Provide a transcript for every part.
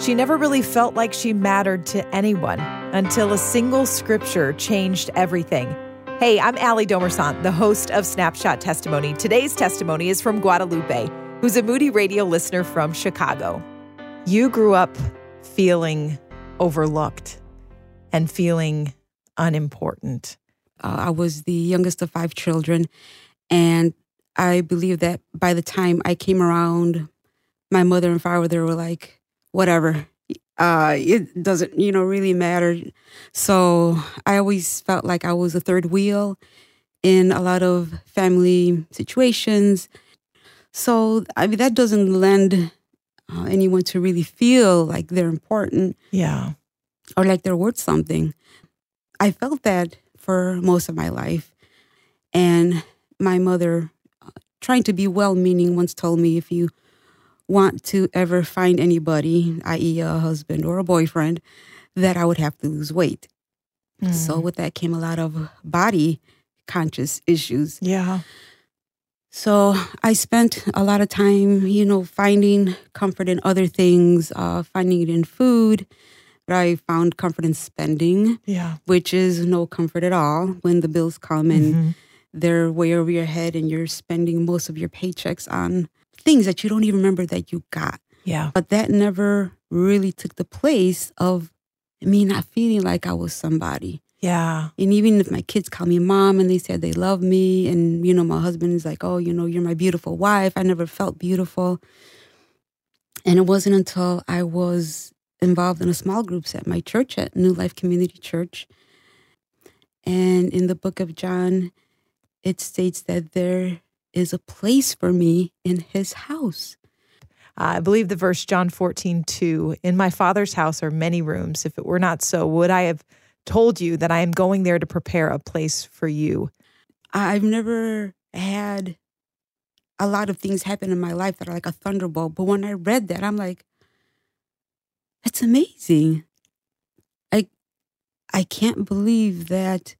She never really felt like she mattered to anyone until a single scripture changed everything. Hey, I'm Allie Domersant, the host of Snapshot Testimony. Today's testimony is from Guadalupe, who's a Moody Radio listener from Chicago. You grew up feeling overlooked and feeling unimportant. Uh, I was the youngest of five children, and I believe that by the time I came around, my mother and father were like, whatever. Uh, it doesn't, you know, really matter. So I always felt like I was a third wheel in a lot of family situations. So I mean, that doesn't lend uh, anyone to really feel like they're important. Yeah. Or like they're worth something. I felt that for most of my life. And my mother, uh, trying to be well meaning, once told me if you want to ever find anybody, i.e., a husband or a boyfriend, that I would have to lose weight. Mm. So, with that came a lot of body conscious issues. Yeah. So, I spent a lot of time, you know, finding comfort in other things, uh, finding it in food. But I found comfort in spending, yeah, which is no comfort at all when the bills come and mm-hmm. they're way over your head and you're spending most of your paychecks on things that you don't even remember that you got. Yeah. But that never really took the place of me not feeling like I was somebody. Yeah. And even if my kids call me mom and they said they love me, and, you know, my husband is like, oh, you know, you're my beautiful wife, I never felt beautiful. And it wasn't until I was involved in a small groups at my church at New Life Community Church. And in the book of John, it states that there is a place for me in his house. I believe the verse John 14, 2 In my father's house are many rooms. If it were not so, would I have told you that I am going there to prepare a place for you? I've never had a lot of things happen in my life that are like a thunderbolt. But when I read that, I'm like, that's amazing. I I can't believe that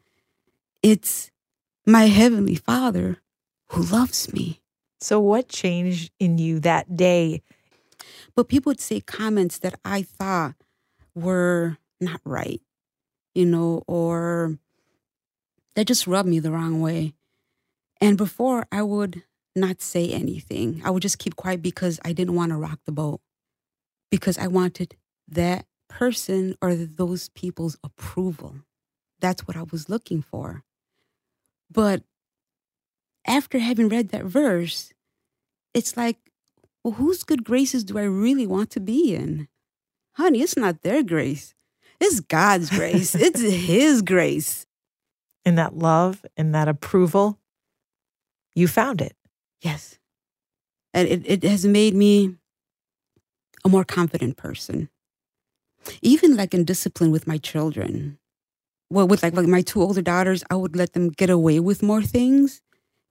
it's my heavenly father who loves me. So, what changed in you that day? But people would say comments that I thought were not right, you know, or that just rubbed me the wrong way. And before, I would not say anything. I would just keep quiet because I didn't want to rock the boat, because I wanted that person or those people's approval. That's what I was looking for. But after having read that verse, it's like, well, whose good graces do I really want to be in? Honey, it's not their grace. It's God's grace. it's His grace. In that love and that approval, you found it. Yes. And it, it has made me a more confident person. Even like in discipline with my children. Well, with like, like my two older daughters, I would let them get away with more things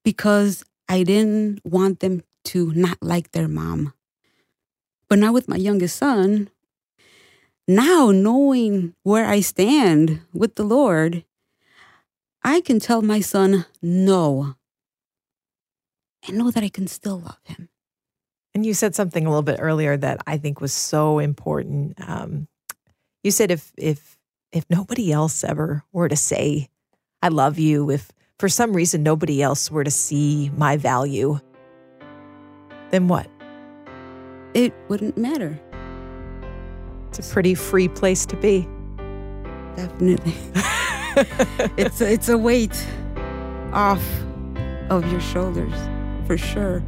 because I didn't want them to not like their mom. But now with my youngest son, now knowing where I stand with the Lord, I can tell my son no and know that I can still love him. And you said something a little bit earlier that I think was so important. Um, you said if if if nobody else ever were to say I love you, if for some reason nobody else were to see my value, then what? It wouldn't matter. It's a pretty free place to be. Definitely. it's a, it's a weight off of your shoulders for sure.